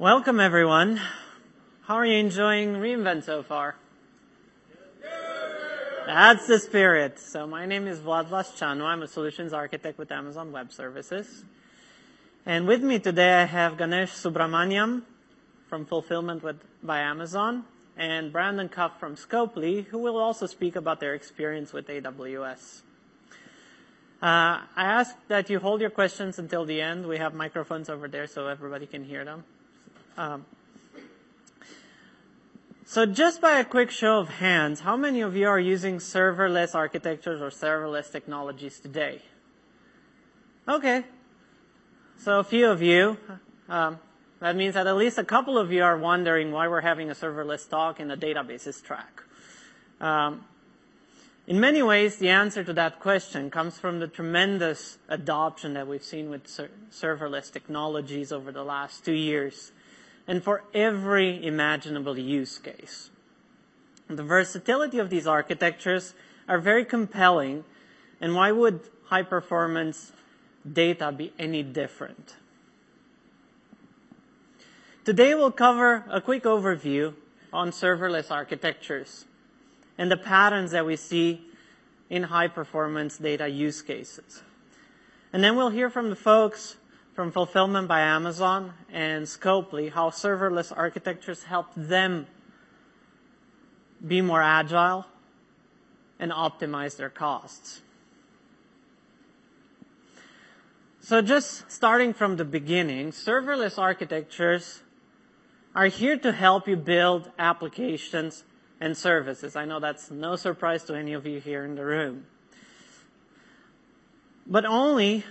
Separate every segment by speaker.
Speaker 1: Welcome, everyone. How are you enjoying reInvent so far? That's the spirit. So my name is Vlad Vlaschanu. I'm a solutions architect with Amazon Web Services. And with me today, I have Ganesh Subramaniam from Fulfillment with, by Amazon and Brandon Cuff from Scopely, who will also speak about their experience with AWS. Uh, I ask that you hold your questions until the end. We have microphones over there so everybody can hear them. Um, so just by a quick show of hands, how many of you are using serverless architectures or serverless technologies today? Okay. So a few of you. Um, that means that at least a couple of you are wondering why we're having a serverless talk in a databases track. Um, in many ways, the answer to that question comes from the tremendous adoption that we've seen with ser- serverless technologies over the last two years, and for every imaginable use case. The versatility of these architectures are very compelling, and why would high performance data be any different? Today we'll cover a quick overview on serverless architectures and the patterns that we see in high performance data use cases. And then we'll hear from the folks from Fulfillment by Amazon and Scopely how serverless architectures help them be more agile and optimize their costs. So just starting from the beginning, serverless architectures are here to help you build applications and services. I know that's no surprise to any of you here in the room. But only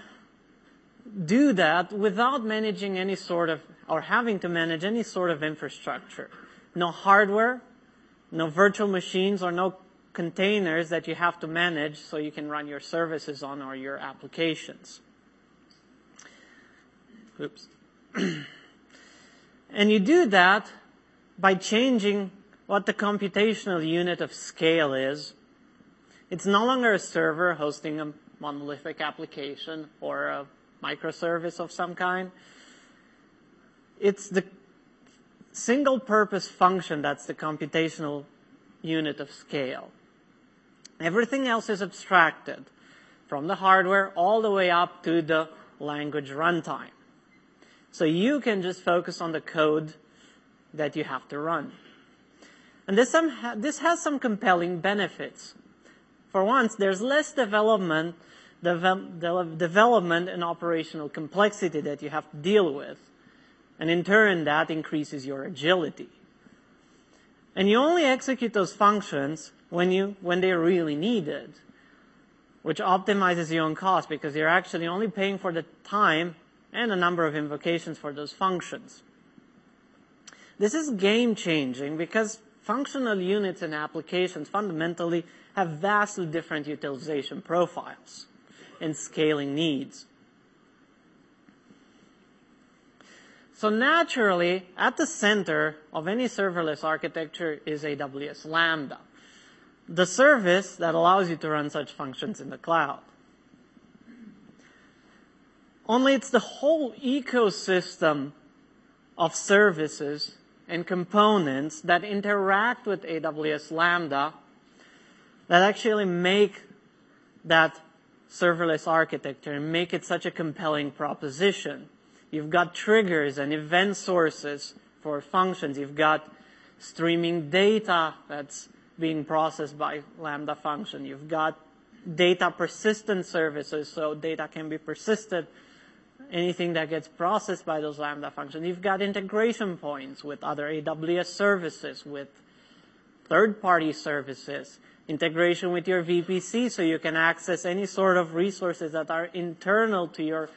Speaker 1: do that without managing any sort of, or having to manage any sort of infrastructure. No hardware, no virtual machines, or no containers that you have to manage so you can run your services on or your applications. Oops. and you do that by changing what the computational unit of scale is. It's no longer a server hosting a monolithic application or a microservice of some kind. It's the single purpose function that's the computational unit of scale. Everything else is abstracted from the hardware all the way up to the language runtime. So you can just focus on the code that you have to run. And this, um, some, this has some compelling benefits. For once, there's less development, dev- development and operational complexity that you have to deal with. And in turn, that increases your agility. And you only execute those functions when you, when they're really needed, which optimizes your own cost because you're actually only paying for the time and the number of invocations for those functions. This is game changing because functional units and applications fundamentally have vastly different utilization profiles and scaling needs. So naturally, at the center of any serverless architecture is AWS Lambda, the service that allows you to run such functions in the cloud. Only it's the whole ecosystem of services and components that interact with AWS Lambda that actually make that serverless architecture and make it such a compelling proposition. You've got triggers and event sources for functions. You've got streaming data that's being processed by Lambda function. You've got data persistent services, so data can be persisted anything that gets processed by those Lambda functions. You've got integration points with other AWS services, with third-party services, integration with your VPC so you can access any sort of resources that are internal to your,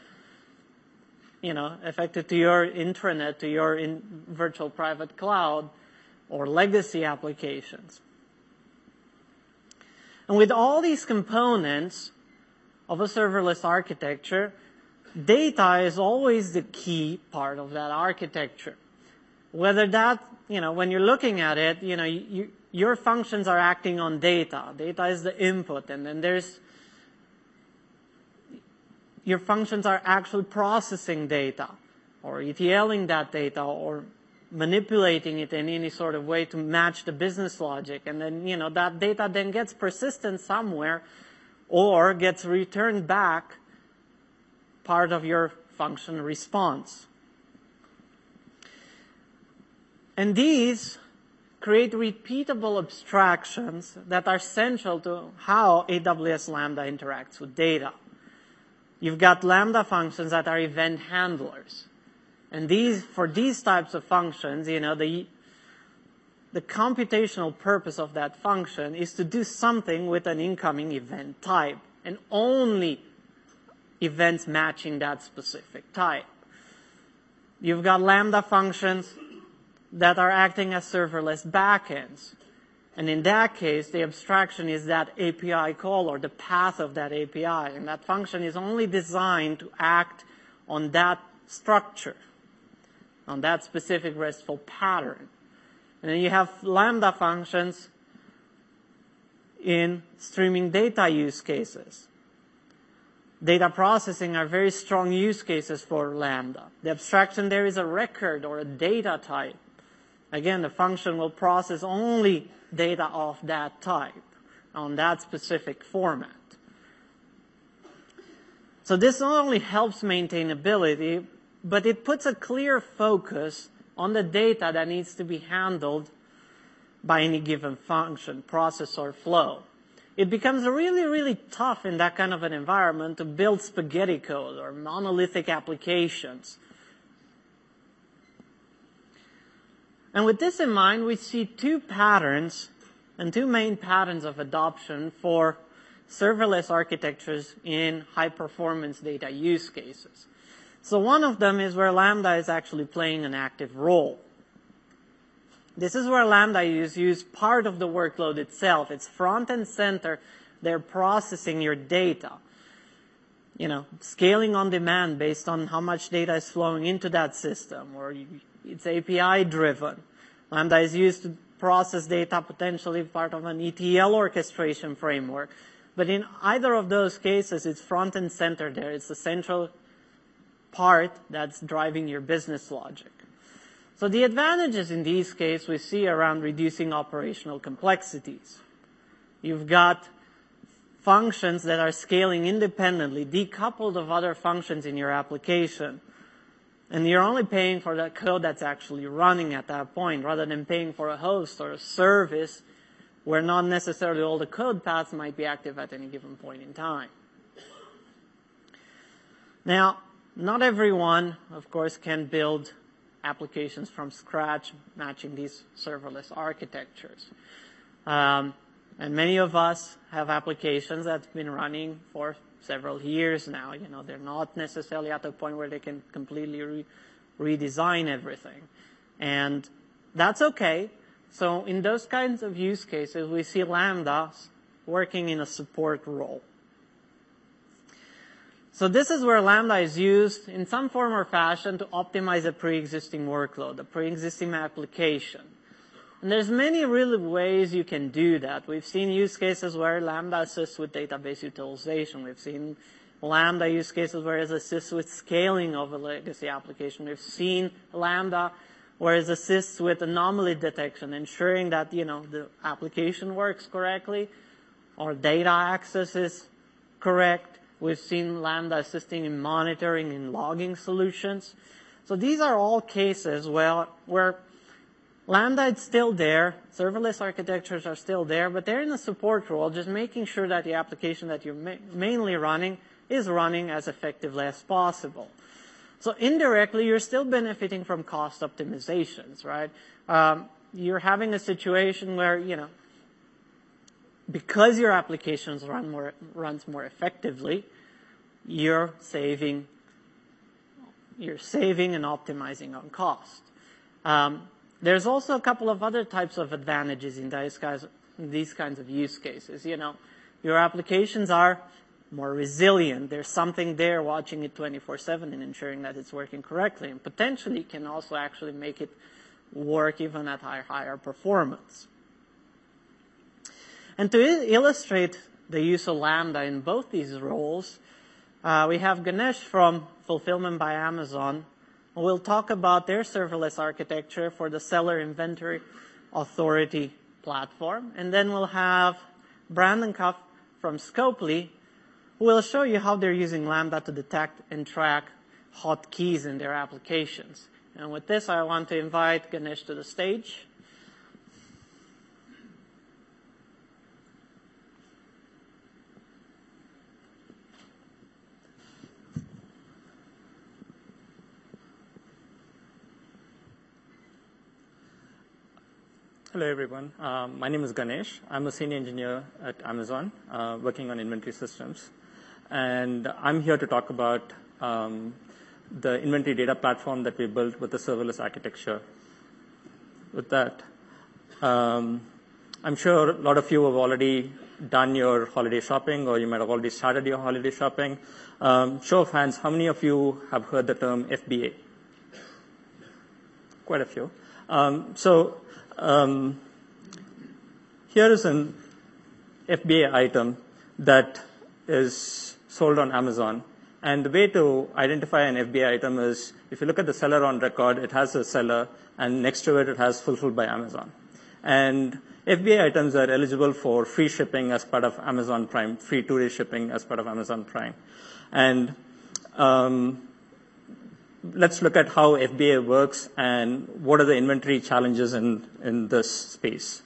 Speaker 1: you know, affected to your intranet, to your in virtual private cloud or legacy applications. And with all these components of a serverless architecture, data is always the key part of that architecture. Whether that, you know, when you're looking at it, you know, you, your functions are acting on data. Data is the input, and then there's your functions are actually processing data or ETLing that data or manipulating it in any sort of way to match the business logic. And then, you know, that data then gets persistent somewhere or gets returned back part of your function response. And these create repeatable abstractions that are central to how AWS Lambda interacts with data. You've got Lambda functions that are event handlers. And these, for these types of functions, you know, the, the computational purpose of that function is to do something with an incoming event type and only events matching that specific type. You've got Lambda functions that are acting as serverless backends. And in that case, the abstraction is that API call or the path of that API. And that function is only designed to act on that structure, on that specific RESTful pattern. And then you have Lambda functions in streaming data use cases. Data processing are very strong use cases for Lambda. The abstraction there is a record or a data type. Again, the function will process only data of that type on that specific format. So this not only helps maintainability, but it puts a clear focus on the data that needs to be handled by any given function, process, or flow. It becomes really, really tough in that kind of an environment to build spaghetti code or monolithic applications And with this in mind, we see two patterns and two main patterns of adoption for serverless architectures in high performance data use cases. So one of them is where Lambda is actually playing an active role. This is where Lambda is used part of the workload itself. It's front and center. They're processing your data. You know, scaling on demand based on how much data is flowing into that system or it's API driven. Lambda is used to process data potentially part of an ETL orchestration framework. But in either of those cases, it's front and center there. It's the central part that's driving your business logic. So the advantages in these cases we see around reducing operational complexities. You've got functions that are scaling independently, decoupled of other functions in your application. And you're only paying for the code that's actually running at that point rather than paying for a host or a service where not necessarily all the code paths might be active at any given point in time. Now, not everyone, of course, can build applications from scratch matching these serverless architectures. Um, and many of us have applications that's been running for several years now. You know, they're not necessarily at the point where they can completely re- redesign everything. And that's okay. So in those kinds of use cases, we see lambdas working in a support role. So this is where Lambda is used in some form or fashion to optimize a pre-existing workload, a pre-existing application. And there's many really ways you can do that. We've seen use cases where Lambda assists with database utilization. We've seen Lambda use cases where it assists with scaling of a legacy application. We've seen Lambda where it assists with anomaly detection, ensuring that, you know, the application works correctly or data access is correct. We've seen Lambda assisting in monitoring and logging solutions. So these are all cases where, where Lambda is still there. Serverless architectures are still there, but they're in a support role, just making sure that the application that you're ma- mainly running is running as effectively as possible. So indirectly, you're still benefiting from cost optimizations, right? Um, you're having a situation where, you know, because your applications run more, runs more effectively, you're saving, you're saving and optimizing on cost. Um, there's also a couple of other types of advantages in these kinds, these kinds of use cases. You know, your applications are more resilient. There's something there watching it 24-7 and ensuring that it's working correctly and potentially can also actually make it work even at higher, higher performance. And to illustrate the use of Lambda in both these roles, uh, we have Ganesh from Fulfillment by Amazon We'll talk about their serverless architecture for the seller inventory authority platform. And then we'll have Brandon Cuff from Scopely, who will show you how they're using Lambda to detect and track hotkeys in their applications. And with this, I want to invite Ganesh to the stage.
Speaker 2: Hello, everyone. Um, my name is Ganesh. I'm a senior engineer at Amazon, uh, working on inventory systems. And I'm here to talk about um, the inventory data platform that we built with the serverless architecture. With that, um, I'm sure a lot of you have already done your holiday shopping, or you might have already started your holiday shopping. Um, show of hands, how many of you have heard the term FBA? Quite a few. So um, here is an FBA item that is sold on Amazon. And the way to identify an FBA item is if you look at the seller on record, it has a seller, and next to it, it has fulfilled by Amazon. And FBA items are eligible for free shipping as part of Amazon Prime, free two-day shipping as part of Amazon Prime. And um, let's look at how FBA works and what are the inventory challenges in, in this space.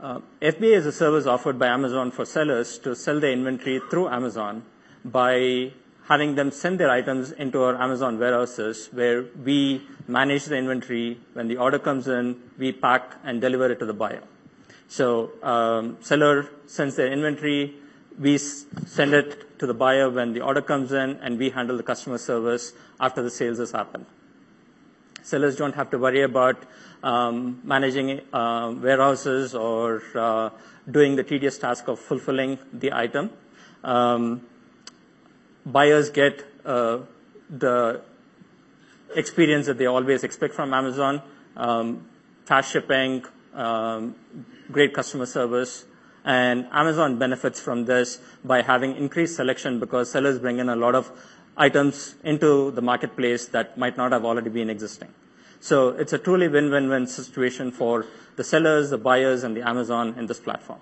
Speaker 2: Uh, FBA is a service offered by Amazon for sellers to sell their inventory through Amazon by having them send their items into our Amazon warehouses where we manage the inventory. When the order comes in, we pack and deliver it to the buyer. So um, seller sends their inventory, we send it to the buyer when the order comes in, and we handle the customer service after the sales has happened. Sellers don't have to worry about um, managing uh, warehouses or uh, doing the tedious task of fulfilling the item. Um, buyers get uh, the experience that they always expect from Amazon, um, fast shipping, great customer service, and Amazon benefits from this by having increased selection because sellers bring in a lot of items into the marketplace that might not have already been existing. So it's a truly win-win-win situation for the sellers, the buyers, and the Amazon in this platform.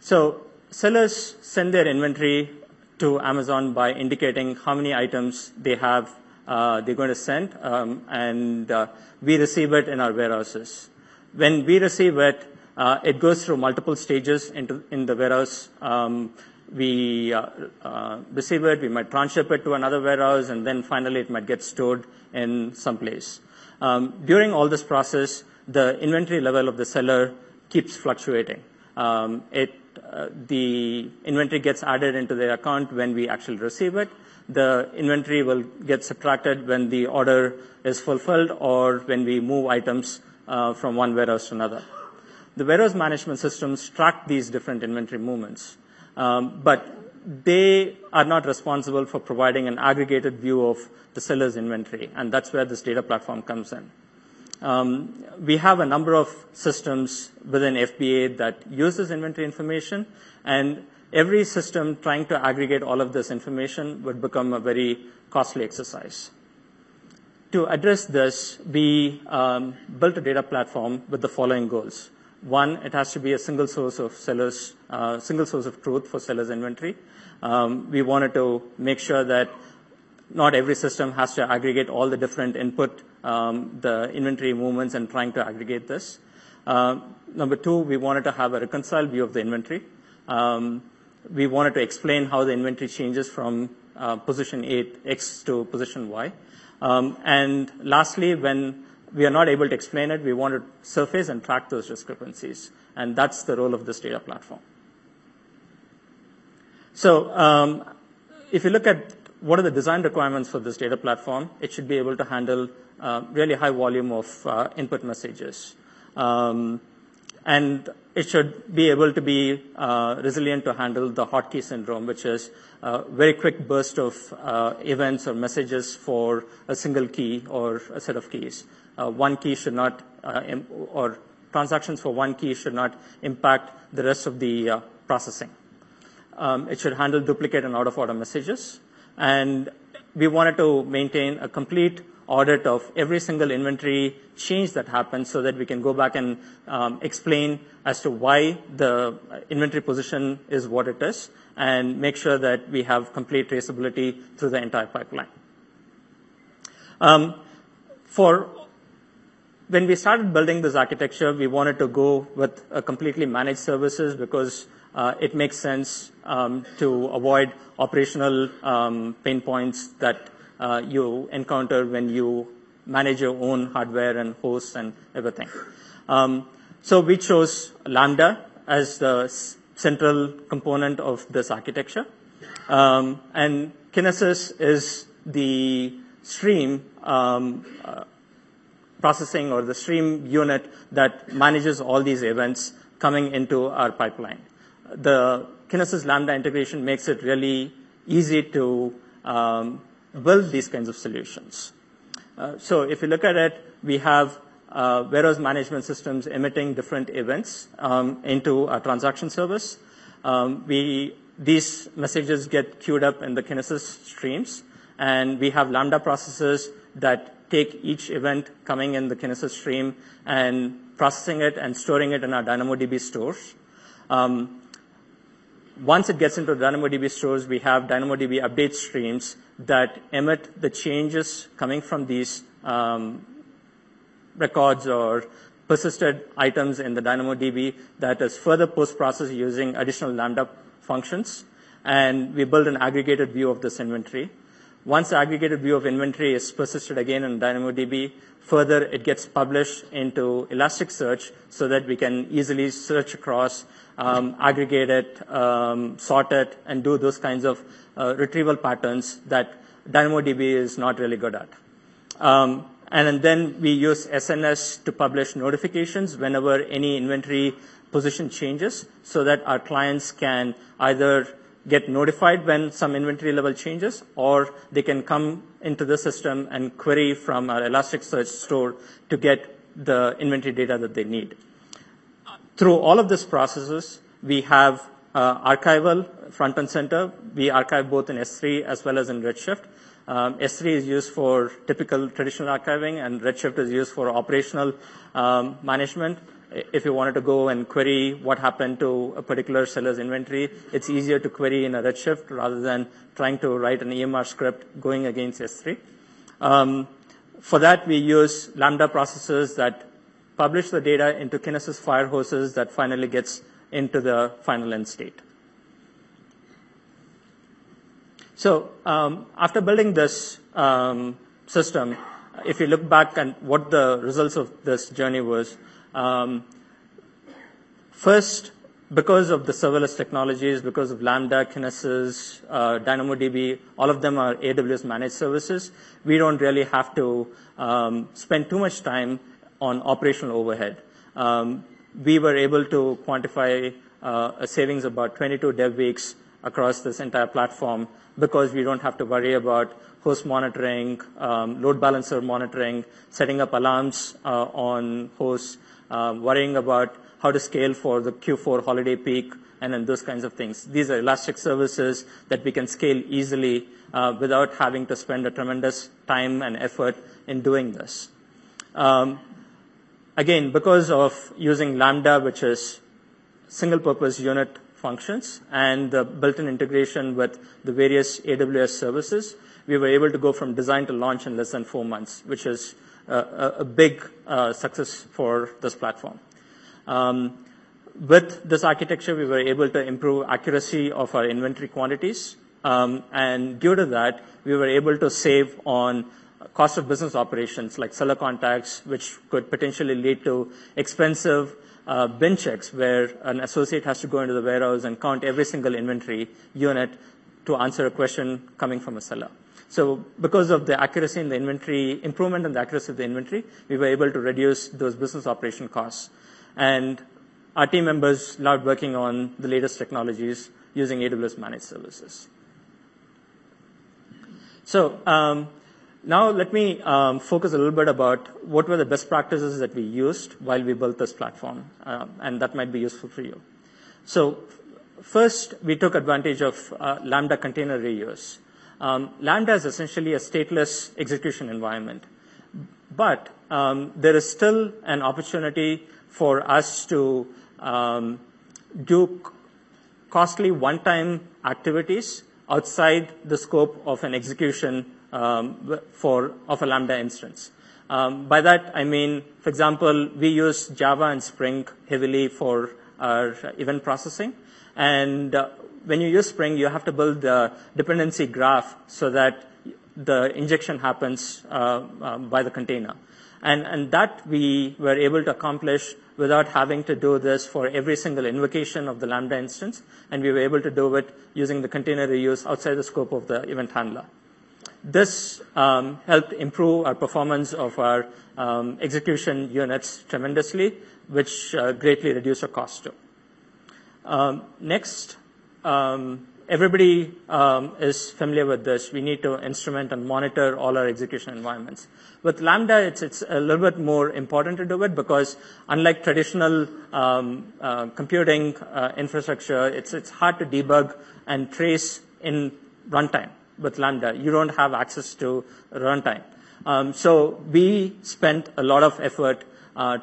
Speaker 2: So sellers send their inventory to Amazon by indicating how many items they have, uh, they're going to send, um, and uh, we receive it in our warehouses. When we receive it, it goes through multiple stages in the warehouse. Um, we uh, uh, receive it, we might transship it to another warehouse, and then finally it might get stored in some place. Um, during all this process, the inventory level of the seller keeps fluctuating. Um, the inventory gets added into their account when we actually receive it. The inventory will get subtracted when the order is fulfilled or when we move items from one warehouse to another. The warehouse management systems track these different inventory movements, um, but they are not responsible for providing an aggregated view of the seller's inventory, and that's where this data platform comes in. Um, we have a number of systems within FBA that use this inventory information, and every system trying to aggregate all of this information would become a very costly exercise. To address this, we um, built a data platform with the following goals. One, it has to be a single source of sellers, uh, single source of truth for sellers inventory. Um, we wanted to make sure that not every system has to aggregate all the different input, um, the inventory movements and trying to aggregate this. Uh, number two, we wanted to have a reconciled view of the inventory. Um, we wanted to explain how the inventory changes from uh, position X to position Y. Um, and lastly, when we are not able to explain it. We want to surface and track those discrepancies. And that's the role of this data platform. So um, if you look at what are the design requirements for this data platform, it should be able to handle uh, really high volume of uh, input messages. Um, and it should be able to be uh, resilient to handle the hotkey syndrome, which is a very quick burst of uh, events or messages for a single key or a set of keys. Uh, one key should not, uh, or transactions for one key should not impact the rest of the uh, processing. Um, it should handle duplicate and out-of-order messages. And we wanted to maintain a complete audit of every single inventory change that happens so that we can go back and um, explain as to why the inventory position is what it is and make sure that we have complete traceability through the entire pipeline. Um, for when we started building this architecture, we wanted to go with a completely managed services because uh, it makes sense um, to avoid operational um, pain points that uh, you encounter when you manage your own hardware and hosts and everything. Um, so we chose Lambda as the central component of this architecture. And Kinesis is the stream uh, processing or the stream unit that manages all these events coming into our pipeline. The Kinesis Lambda integration makes it really easy to um, build these kinds of solutions. Uh, so if you look at it, we have uh, warehouse management systems emitting different events um, into our transaction service. Um, we, these messages get queued up in the Kinesis streams, and we have Lambda processes that take each event coming in the Kinesis stream and processing it and storing it in our DynamoDB stores. Um, once it gets into DynamoDB stores, we have DynamoDB update streams that emit the changes coming from these um, records or persisted items in the DynamoDB that is further post-processed using additional Lambda functions. And we build an aggregated view of this inventory. Once the aggregated view of inventory is persisted again in DynamoDB, further it gets published into Elasticsearch so that we can easily search across, um, aggregate it, um, sort it, and do those kinds of uh, retrieval patterns that DynamoDB is not really good at. Um, and then we use SNS to publish notifications whenever any inventory position changes so that our clients can either get notified when some inventory level changes, or they can come into the system and query from our Elasticsearch store to get the inventory data that they need. Through all of these processes, we have uh, archival front and center. We archive both in S3 as well as in Redshift. Um, S3 is used for typical traditional archiving, and Redshift is used for operational um, management if you wanted to go and query what happened to a particular seller's inventory, it's easier to query in a Redshift rather than trying to write an EMR script going against S3. Um, for that, we use Lambda processes that publish the data into Kinesis fire hoses that finally gets into the final end state. So um, after building this um, system, if you look back and what the results of this journey was, first, because of the serverless technologies, because of Lambda, Kinesis, uh, DynamoDB, all of them are AWS managed services. We don't really have to um, spend too much time on operational overhead. Um, we were able to quantify uh, a savings of about 22 dev weeks across this entire platform because we don't have to worry about host monitoring, um, load balancer monitoring, setting up alarms uh, on hosts, um, worrying about how to scale for the Q4 holiday peak, and then those kinds of things. These are elastic services that we can scale easily uh, without having to spend a tremendous time and effort in doing this. Um, again, because of using Lambda, which is single purpose unit functions and the built-in integration with the various AWS services, we were able to go from design to launch in less than four months, which is a, big uh, success for this platform. Um, with this architecture, we were able to improve accuracy of our inventory quantities. Um, and due to that, we were able to save on cost of business operations like seller contacts, which could potentially lead to expensive uh, bin checks where an associate has to go into the warehouse and count every single inventory unit to answer a question coming from a seller. So because of the accuracy in the inventory, improvement in the accuracy of the inventory, we were able to reduce those business operation costs. And our team members loved working on the latest technologies using AWS managed services. So um, now let me um, focus a little bit about what were the best practices that we used while we built this platform, uh, and that might be useful for you. So first, we took advantage of uh, Lambda container reuse. Um, Lambda is essentially a stateless execution environment. But um, there is still an opportunity for us to um, do costly one-time activities outside the scope of an execution for of a Lambda instance. By that, I mean, for example, we use Java and Spring heavily for our event processing. And uh, when you use Spring, you have to build the dependency graph so that the injection happens uh, um, by the container. And, and that we were able to accomplish without having to do this for every single invocation of the Lambda instance. And we were able to do it using the container reuse outside the scope of the event handler. This um, helped improve our performance of our um, execution units tremendously, which uh, greatly reduced our cost too. Um, next, everybody um, is familiar with this. We need to instrument and monitor all our execution environments. With Lambda, it's, a little bit more important to do it because unlike traditional um, uh, computing uh, infrastructure, it's, it's hard to debug and trace in runtime with Lambda. You don't have access to runtime. Um, so we spent a lot of effort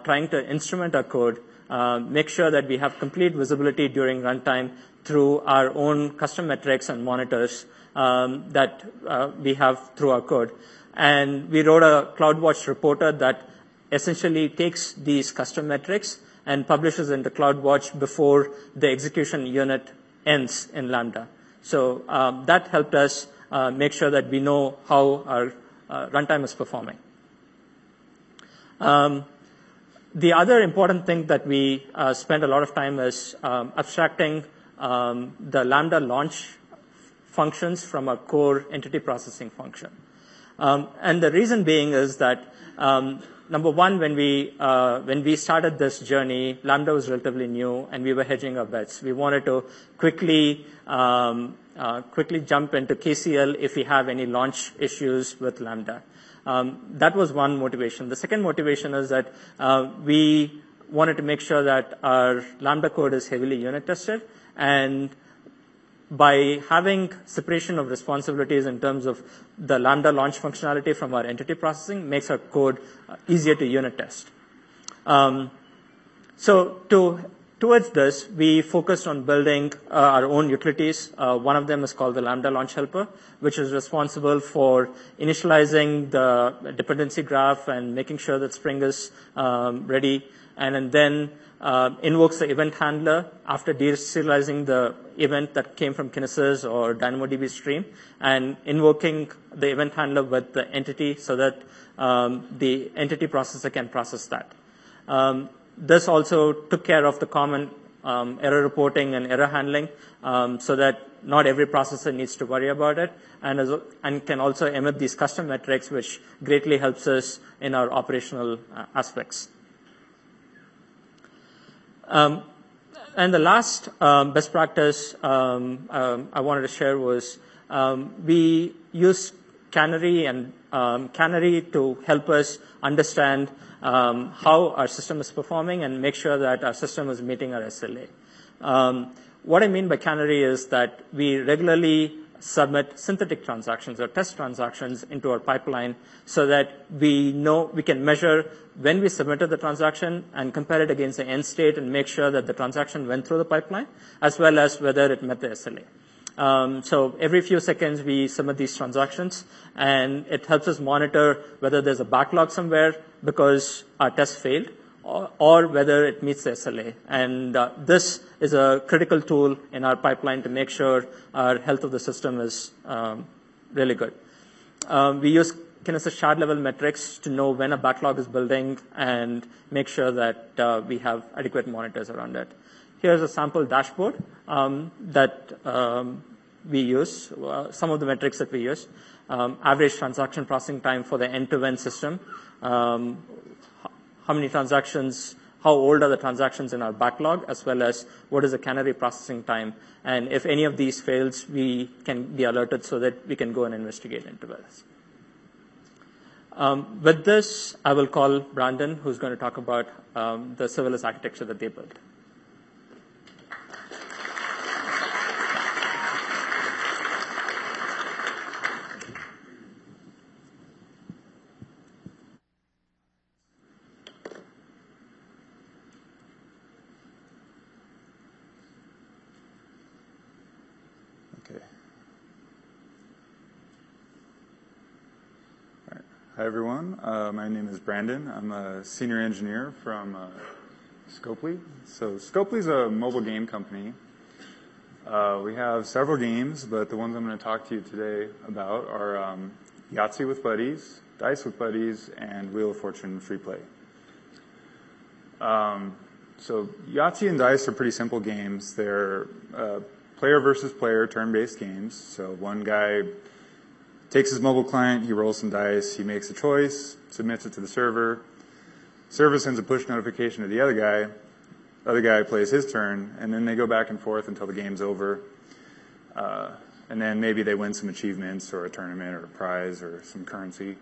Speaker 2: trying to instrument our code, uh, make sure that we have complete visibility during runtime through our own custom metrics and monitors um, that uh, we have through our code. And we wrote a CloudWatch reporter that essentially takes these custom metrics and publishes into CloudWatch before the execution unit ends in Lambda. So um, that helped us uh, make sure that we know how our uh, runtime is performing. The other important thing that we uh, spend a lot of time is um, abstracting um, the Lambda launch functions from a core entity processing function. Um, and the reason being is that um, number one, when we uh, when we started this journey, Lambda was relatively new, and we were hedging our bets. We wanted to quickly uh, quickly jump into KCL if we have any launch issues with Lambda. Um, that was one motivation. The second motivation is that uh, we wanted to make sure that our Lambda code is heavily unit tested, and by having separation of responsibilities in terms of the Lambda launch functionality from our entity processing makes our code uh, easier to unit test. Um, so to Towards this, we focused on building uh, our own utilities. Uh, one of them is called the Lambda Launch Helper, which is responsible for initializing the dependency graph and making sure that Spring is um, ready, and then uh, invokes the event handler after deserializing the event that came from Kinesis or DynamoDB stream, and invoking the event handler with the entity so that um, the entity processor can process that. This also took care of the common um, error reporting and error handling um, so that not every processor needs to worry about it and, as, and can also emit these custom metrics which greatly helps us in our operational uh, aspects. Um, and the last um, best practice um, um, I wanted to share was we use Canary and Canary to help us understand um, how our system is performing and make sure that our system is meeting our SLA. Um, what I mean by Canary is that we regularly submit synthetic transactions or test transactions into our pipeline so that we know we can measure when we submitted the transaction and compare it against the end state and make sure that the transaction went through the pipeline as well as whether it met the SLA. Um, so every few seconds we submit these transactions and it helps us monitor whether there's a backlog somewhere because our test failed or, whether it meets the SLA. And uh, this is a critical tool in our pipeline to make sure our health of the system is um, really good. Um, we use Kinesis shard level metrics to know when a backlog is building and make sure that uh, we have adequate monitors around it. Here's a sample dashboard um, that um, we use, uh, some of the metrics that we use. Um, average transaction processing time for the end-to-end system. How many transactions, how old are the transactions in our backlog, as well as what is the canary processing time. And if any of these fails, we can be alerted so that we can go and investigate into this. With this, I will call Brandon, who's going to talk about the serverless architecture that they built.
Speaker 3: Uh, my name is Brandon. I'm a senior engineer from uh, Scopely. So Scopely is a mobile game company. Uh, we have several games, but the ones I'm going to talk to you today about are um, Yahtzee with Buddies, Dice with Buddies, and Wheel of Fortune free play. Um, so Yahtzee and Dice are pretty simple games. They're player versus player turn-based games. So one guy takes his mobile client, he rolls some dice, he makes a choice, submits it to the server. Server sends a push notification to the other guy. The other guy plays his turn, and then they go back and forth until the game's over. Uh, and then maybe they win some achievements or a tournament or a prize or some currency.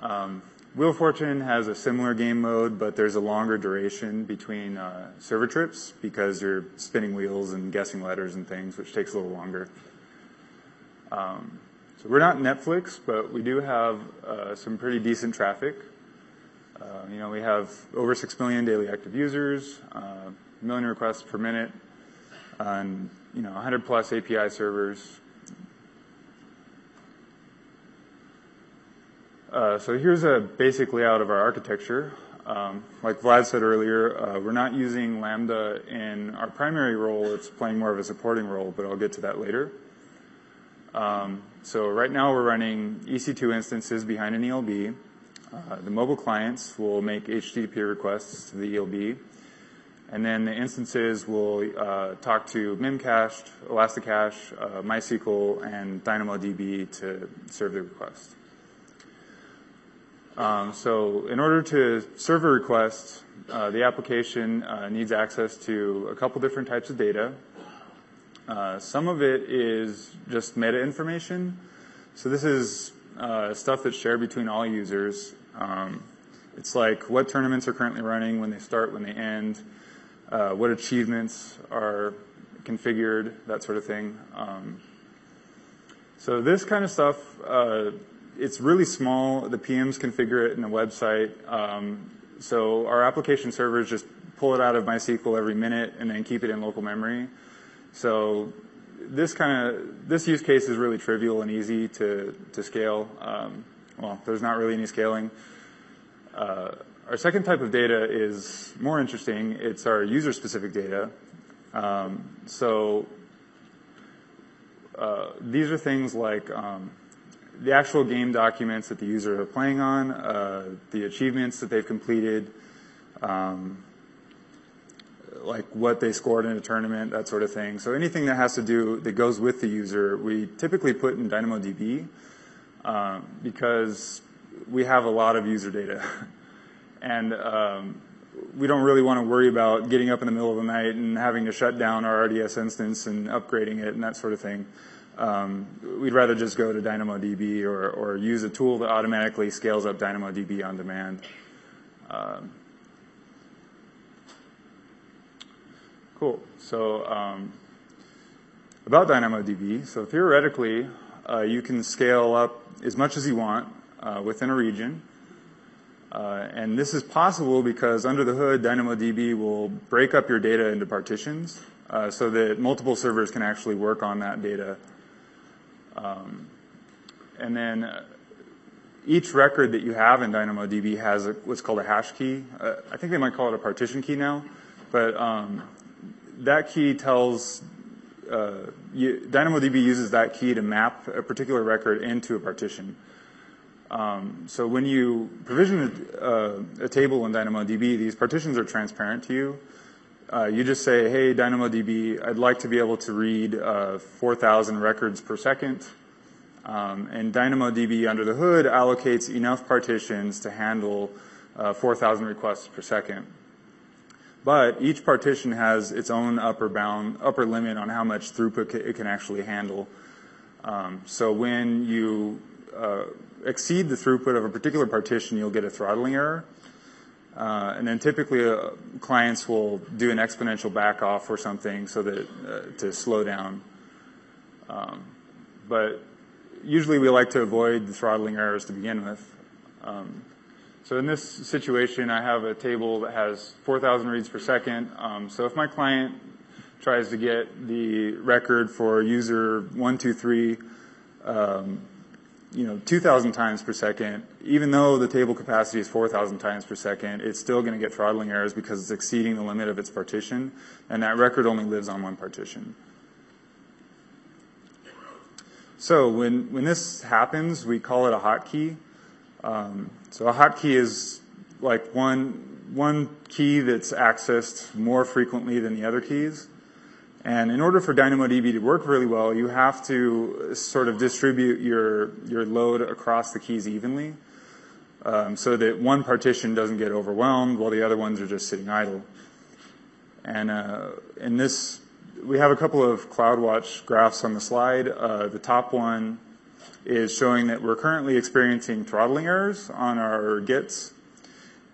Speaker 3: Um, Wheel of Fortune has a similar game mode, but there's a longer duration between uh, server trips because you're spinning wheels and guessing letters and things, which takes a little longer. Um, so we're not Netflix, but we do have uh, some pretty decent traffic. Uh, you know, we have over 6 million daily active users, uh, a million requests per minute, and, you know, 100 plus API servers. Uh, so here's a basic layout of our architecture. Um, like Vlad said earlier, uh, we're not using Lambda in our primary role. It's playing more of a supporting role, but I'll get to that later. So right now we're running EC2 instances behind an ELB. Uh, the mobile clients will make HTTP requests to the ELB, and then the instances will uh, talk to Memcached, Elasticache, uh, MySQL, and DynamoDB to serve the request. Um, so in order to serve a request, uh, the application uh, needs access to a couple different types of data. Uh, some of it is just meta information. So this is uh, stuff that's shared between all users. Um, it's like what tournaments are currently running, when they start, when they end, uh, what achievements are configured, that sort of thing. Um, so this kind of stuff, uh, it's really small. The PMs configure it in the website. Um, so our application servers just pull it out of MySQL every minute and then keep it in local memory. So this kind of this use case is really trivial and easy to to scale. Um, well, there's not really any scaling. Uh, our second type of data is more interesting. It's our user-specific data. Um, so uh, these are things like um, the actual game documents that the user are playing on, uh, the achievements that they've completed, like what they scored in a tournament, that sort of thing. So anything that has to do that goes with the user, we typically put in DynamoDB um, because we have a lot of user data, and um, we don't really want to worry about getting up in the middle of the night and having to shut down our RDS instance and upgrading it and that sort of thing. Um, we'd rather just go to DynamoDB or, or use a tool that automatically scales up DynamoDB on demand. Um, Cool. So um, about DynamoDB, so theoretically, uh, you can scale up as much as you want uh, within a region. Uh, and this is possible because under the hood, DynamoDB will break up your data into partitions uh, so that multiple servers can actually work on that data. Um, and then uh, each record that you have in DynamoDB has a, what's called a hash key. Uh, I think they might call it a partition key now, but um, that key tells uh, DynamoDB uses that key to map a particular record into a partition. Um, so when you provision a, uh, a, table in DynamoDB, these partitions are transparent to you. Uh, you just say, hey, DynamoDB, I'd like to be able to read uh, 4,000 records per second. Um, and DynamoDB under the hood allocates enough partitions to handle uh, 4,000 requests per second. But each partition has its own upper bound, upper limit on how much throughput it can actually handle. Um, so when you uh, exceed the throughput of a particular partition, you'll get a throttling error. Uh, and then typically uh, clients will do an exponential back off or something so that uh, to slow down. Um, but usually we like to avoid the throttling errors to begin with. Um, so in this situation, I have a table that has 4,000 reads per second. Um, so if my client tries to get the record for user 123, um, you know, 2,000 times per second, even though the table capacity is 4,000 times per second, it's still going to get throttling errors because it's exceeding the limit of its partition, and that record only lives on one partition. So when, when this happens, we call it a hotkey. Um, so a hotkey is like one, one key that's accessed more frequently than the other keys. And in order for DynamoDB to work really well, you have to sort of distribute your, your load across the keys evenly um, so that one partition doesn't get overwhelmed while the other ones are just sitting idle. And uh, in this, we have a couple of CloudWatch graphs on the slide. Uh, the top one is showing that we're currently experiencing throttling errors on our gets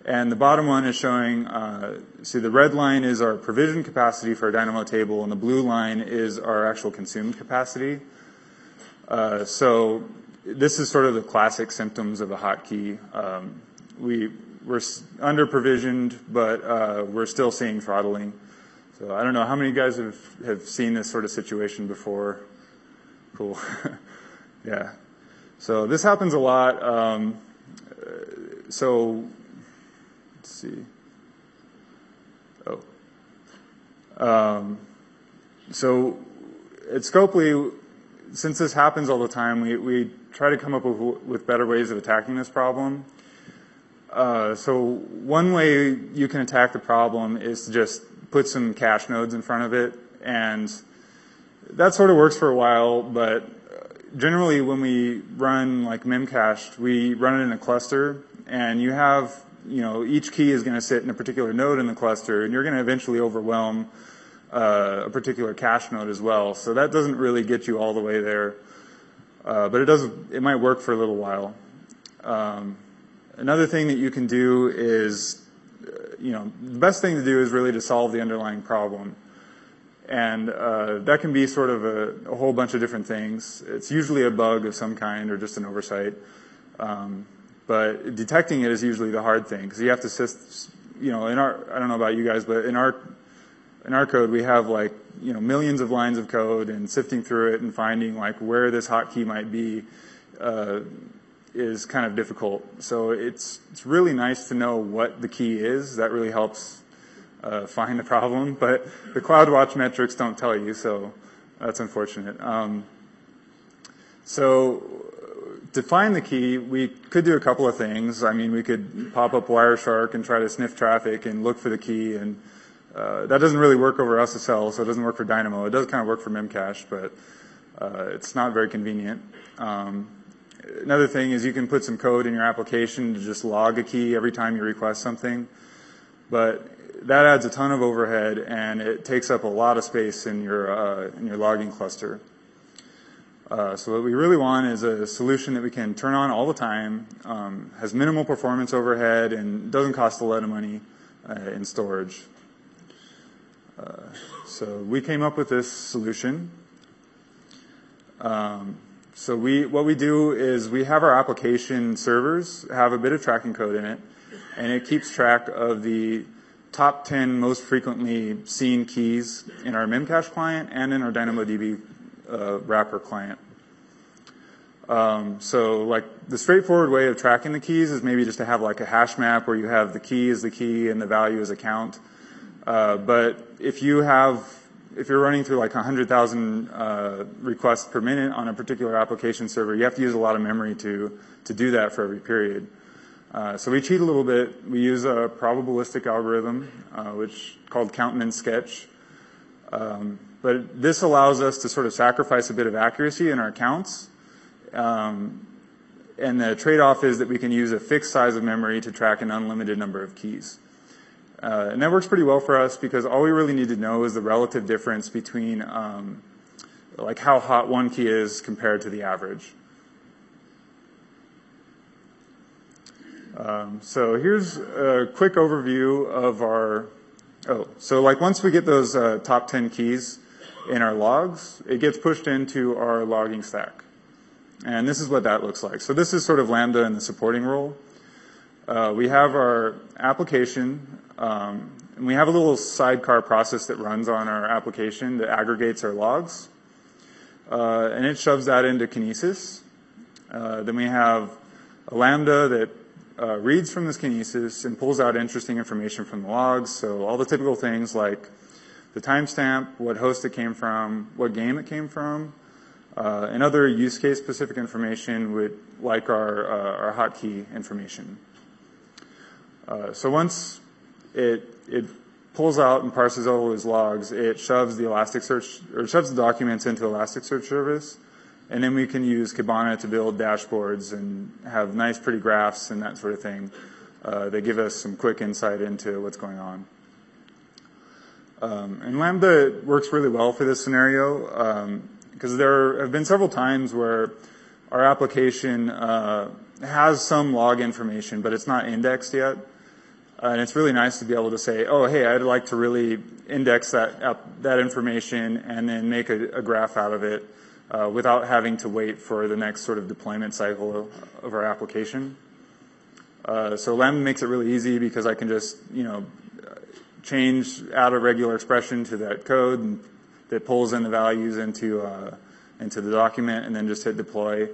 Speaker 3: and the bottom one is showing, uh, see the red line is our provision capacity for our Dynamo table, and the blue line is our actual consumed capacity. Uh, so this is sort of the classic symptoms of a hotkey. Um, we, we're under provisioned, but uh, we're still seeing throttling. So I don't know how many guys have, have seen this sort of situation before. Cool. yeah. So this happens a lot. Um, so Let's see. Oh. Um, so at Scopely, since this happens all the time, we, we try to come up with, with better ways of attacking this problem. Uh, so one way you can attack the problem is to just put some cache nodes in front of it, and that sort of works for a while, but generally when we run like memcached, we run it in a cluster, and you have you know, each key is going to sit in a particular node in the cluster, and you're going to eventually overwhelm uh, a particular cache node as well. So that doesn't really get you all the way there, uh, but it does. It might work for a little while. Um, another thing that you can do is, uh, you know, the best thing to do is really to solve the underlying problem. And uh, that can be sort of a, a, whole bunch of different things. It's usually a bug of some kind or just an oversight. Um, but detecting it is usually the hard thing because you have to, you know, in our, I don't know about you guys, but in our, in our code, we have like, you know, millions of lines of code and sifting through it and finding like where this hotkey might be, uh, is kind of difficult. So it's, it's really nice to know what the key is. That really helps, uh, find the problem, but the CloudWatch metrics don't tell you, so that's unfortunate. Um, so to find the key, we could do a couple of things. I mean, we could pop up Wireshark and try to sniff traffic and look for the key, and uh, that doesn't really work over SSL, so it doesn't work for Dynamo. It does kind of work for Memcache, but uh, it's not very convenient. Um, another thing is you can put some code in your application to just log a key every time you request something, but that adds a ton of overhead and it takes up a lot of space in your uh, in your logging cluster. Uh, so what we really want is a solution that we can turn on all the time, um, has minimal performance overhead, and doesn't cost a lot of money uh, in storage. Uh, so we came up with this solution. Um, so we, what we do is we have our application servers have a bit of tracking code in it, and it keeps track of the top 10 most frequently seen keys in our Memcache client and in our DynamoDB uh, wrapper client. Um, so like the straightforward way of tracking the keys is maybe just to have like a hash map where you have the key is the key and the value is a count. Uh, but if you have, if you're running through like 100,000 uh, requests per minute on a particular application server, you have to use a lot of memory to to do that for every period. Uh, so we cheat a little bit. We use a probabilistic algorithm, uh, which called count-min sketch. Um, but this allows us to sort of sacrifice a bit of accuracy in our counts. Um, and the trade-off is that we can use a fixed size of memory to track an unlimited number of keys. Uh, and that works pretty well for us because all we really need to know is the relative difference between um, like how hot one key is compared to the average. Um, so here's a quick overview of our, oh, so like once we get those uh, top 10 keys, in our logs, it gets pushed into our logging stack. And this is what that looks like. So this is sort of Lambda in the supporting role. Uh, we have our application, um, and we have a little sidecar process that runs on our application that aggregates our logs. Uh, and it shoves that into Kinesis. Uh, then we have a Lambda that uh, reads from this kinesis and pulls out interesting information from the logs. So all the typical things like the timestamp, what host it came from, what game it came from, uh, and other use case specific information with, like our, uh, our hotkey information. Uh, so once it, it pulls out and parses all those logs, it shoves the Elasticsearch, or shoves the documents into Elasticsearch service, and then we can use Kibana to build dashboards and have nice pretty graphs and that sort of thing. Uh, they give us some quick insight into what's going on. Um, and Lambda works really well for this scenario because um, there have been several times where our application uh, has some log information, but it's not indexed yet. Uh, and it's really nice to be able to say, oh, hey, I'd like to really index that, that information and then make a, a graph out of it without having to wait for the next sort of deployment cycle of, our application. Uh, so Lambda makes it really easy because I can just, you know, change, add a regular expression to that code that pulls in the values into, uh, into the document and then just hit deploy.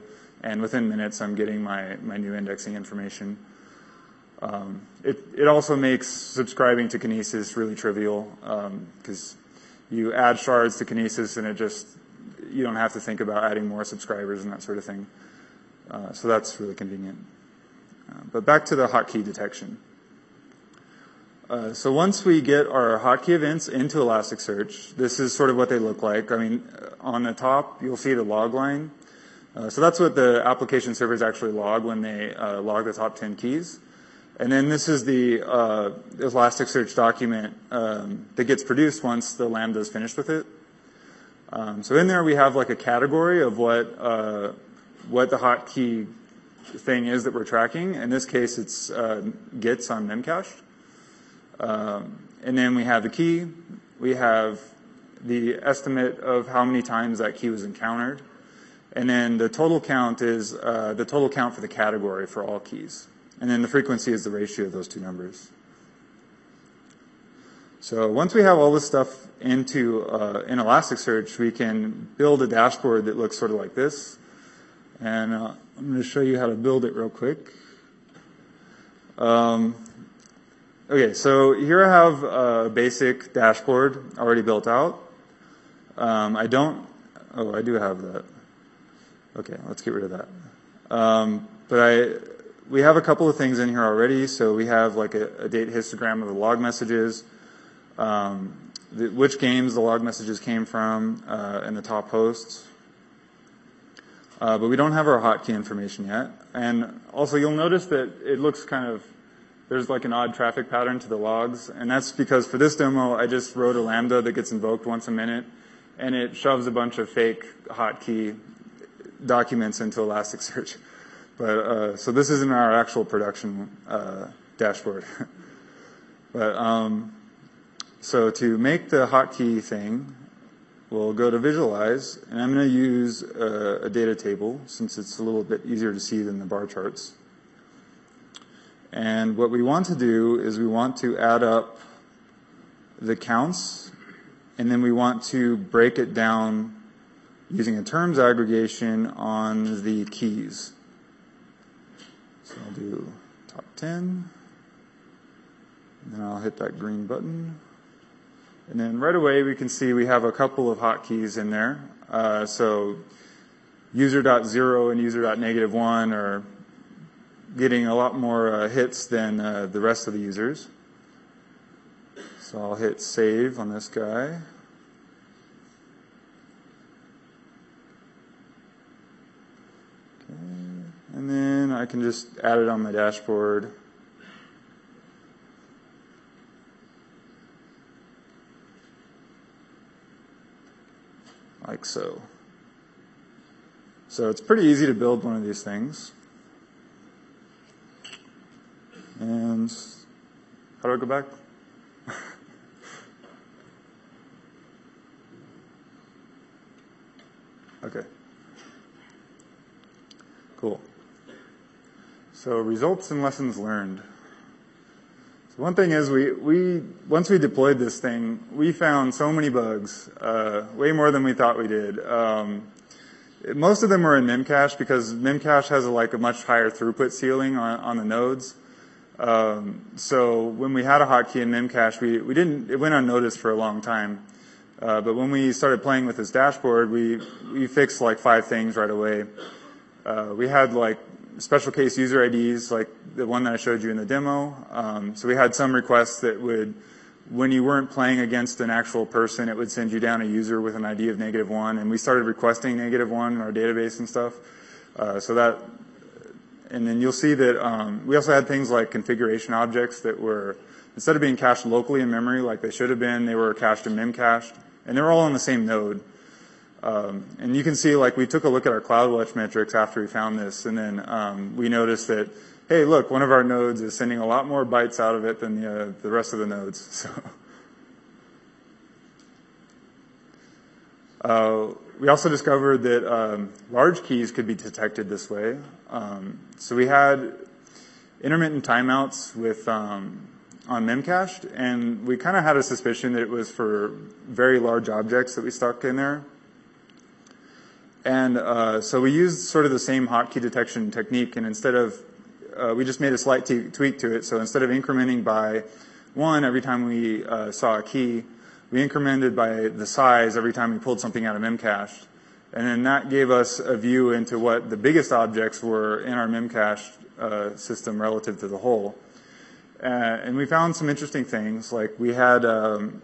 Speaker 3: And within minutes, I'm getting my, my new indexing information. Um, it, it also makes subscribing to Kinesis really trivial because um, you add shards to Kinesis and it just, you don't have to think about adding more subscribers and that sort of thing. Uh, so that's really convenient. Uh, but back to the hotkey detection. Uh, so once we get our hotkey events into Elasticsearch, this is sort of what they look like. I mean, uh, on the top, you'll see the log line. Uh, so that's what the application servers actually log when they uh, log the top 10 keys. And then this is the Elasticsearch document um, that gets produced once the Lambda is finished with it. Um, so in there we have like a category of what what the hotkey thing is that we're tracking. In this case, it's gets on Memcached. Um, and then we have the key. We have the estimate of how many times that key was encountered. And then the total count is uh, the total count for the category for all keys. And then the frequency is the ratio of those two numbers. So once we have all this stuff into uh, in Elasticsearch, we can build a dashboard that looks sort of like this. And uh, I'm going to show you how to build it real quick. Um, Okay, so here I have a basic dashboard already built out. Um, I don't, oh, I do have that. Okay, let's get rid of that. Um, but I, we have a couple of things in here already. So we have like a, a date histogram of the log messages, um, the, which games the log messages came from, uh, and the top hosts. Uh, but we don't have our hotkey information yet. And also you'll notice that it looks kind of there's like an odd traffic pattern to the logs, and that's because for this demo, I just wrote a Lambda that gets invoked once a minute, and it shoves a bunch of fake hotkey documents into Elasticsearch. But uh, so this isn't our actual production uh, dashboard. but um, so to make the hotkey thing, we'll go to visualize, and I'm going to use a, a data table since it's a little bit easier to see than the bar charts. And what we want to do is we want to add up the counts, and then we want to break it down using a terms aggregation on the keys. So I'll do top 10, and then I'll hit that green button. And then right away we can see we have a couple of hotkeys in there. Uh, so user.0 and user.negative1 are getting a lot more uh, hits than uh, the rest of the users. So I'll hit save on this guy. Okay. And then I can just add it on my dashboard. Like so. So it's pretty easy to build one of these things. And how do I go back? okay. Cool. So results and lessons learned. So one thing is we, we, once we deployed this thing, we found so many bugs, uh, way more than we thought we did. Um, most of them were in Memcache because Memcache has a, like a much higher throughput ceiling on, on the nodes. Um, so when we had a hotkey in Memcache, we, we didn't, it went unnoticed for a long time. Uh, but when we started playing with this dashboard, we, we fixed like five things right away. Uh, we had like special case user IDs, like the one that I showed you in the demo. Um, so we had some requests that would, when you weren't playing against an actual person, it would send you down a user with an ID of negative one, and we started requesting negative one in our database and stuff. Uh, so that and then you'll see that um, we also had things like configuration objects that were, instead of being cached locally in memory like they should have been, they were cached in memcached. And they're all on the same node. Um, and you can see, like, we took a look at our CloudWatch metrics after we found this, and then um, we noticed that, hey, look, one of our nodes is sending a lot more bytes out of it than the, uh, rest of the nodes. So. Uh, we also discovered that um, large keys could be detected this way. So we had intermittent timeouts with on Memcached, and we kind of had a suspicion that it was for very large objects that we stuck in there. And uh, so we used sort of the same hotkey detection technique, and instead of uh, we just made a slight t- tweak to it. So instead of incrementing by one every time we uh, saw a key, we incremented by the size every time we pulled something out of Memcached. And then that gave us a view into what the biggest objects were in our Memcache uh, system relative to the whole. Uh, and we found some interesting things, like we had um,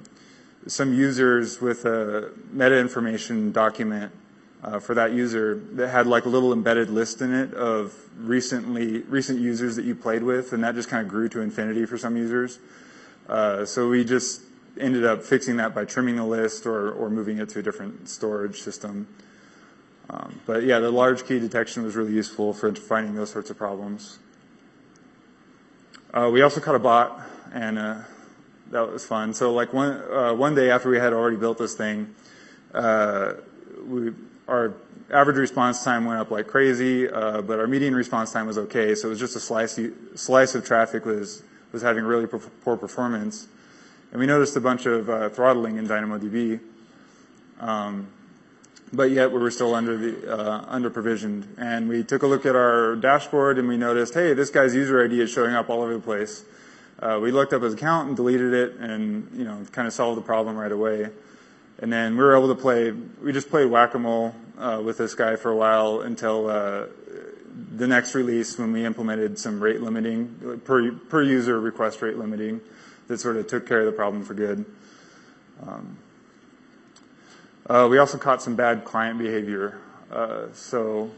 Speaker 3: some users with a meta information document uh, for that user that had like a little embedded list in it of recently recent users that you played with, and that just kind of grew to infinity for some users. Uh, so we just ended up fixing that by trimming the list or, or moving it to a different storage system. Um, but yeah, the large key detection was really useful for finding those sorts of problems. Uh, we also caught a bot, and uh, that was fun. So like one uh, one day after we had already built this thing, uh, we our average response time went up like crazy, uh, but our median response time was okay. So it was just a slice slice of traffic was was having really poor performance, and we noticed a bunch of uh, throttling in DynamoDB. Um, but yet we were still under the uh, under provisioned. And we took a look at our dashboard and we noticed, hey, this guy's user ID is showing up all over the place. Uh, we looked up his account and deleted it, and you know, kind of solved the problem right away. And then we were able to play. We just played whack-a-mole uh, with this guy for a while until uh, the next release when we implemented some rate limiting per per user request rate limiting that sort of took care of the problem for good. Um, uh, we also caught some bad client behavior. Uh, so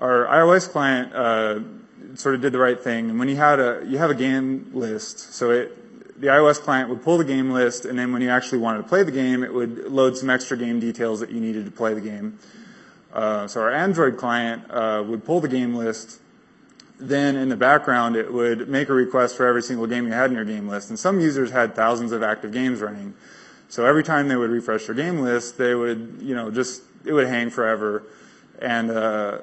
Speaker 3: our iOS client uh, sort of did the right thing. And when you had a you have a game list, so it the iOS client would pull the game list, and then when you actually wanted to play the game, it would load some extra game details that you needed to play the game. Uh, so our Android client uh, would pull the game list. Then in the background, it would make a request for every single game you had in your game list. And some users had thousands of active games running. So every time they would refresh their game list, they would, you know, just, it would hang forever. And, uh,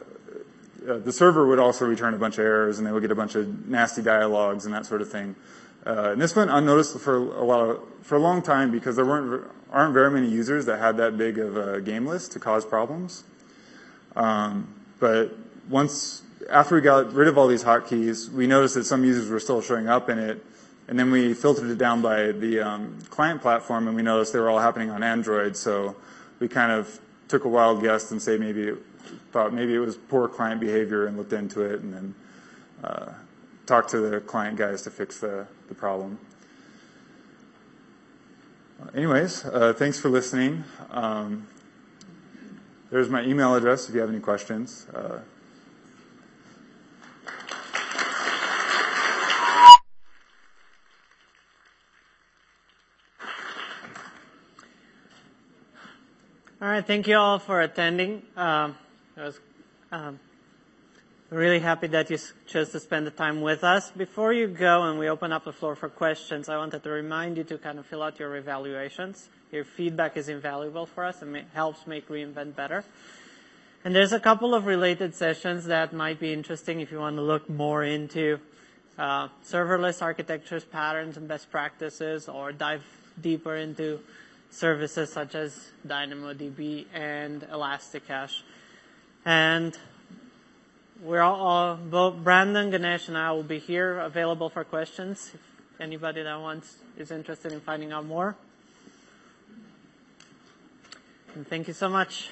Speaker 3: uh, the server would also return a bunch of errors and they would get a bunch of nasty dialogues and that sort of thing. Uh, and this went unnoticed for a lot of, for a long time because there weren't, aren't very many users that had that big of a game list to cause problems. Um, but once, after we got rid of all these hotkeys, we noticed that some users were still showing up in it and then we filtered it down by the um, client platform, and we noticed they were all happening on Android. So we kind of took a wild guess and say maybe thought maybe it was poor client behavior and looked into it, and then uh, talked to the client guys to fix the, the problem. Anyways, uh, thanks for listening. Um, there's my email address if you have any questions. Uh,
Speaker 1: All right, thank you all for attending. Um, was um, really happy that you chose to spend the time with us. Before you go and we open up the floor for questions, I wanted to remind you to kind of fill out your evaluations. Your feedback is invaluable for us and helps make re:Invent better. And there's a couple of related sessions that might be interesting if you want to look more into uh, serverless architectures, patterns, and best practices, or dive deeper into services such as DynamoDB and ElastiCache. We're all, both Brandon, Ganesh, and I will be here available for questions if anybody that wants is interested in finding out more. And thank you so much.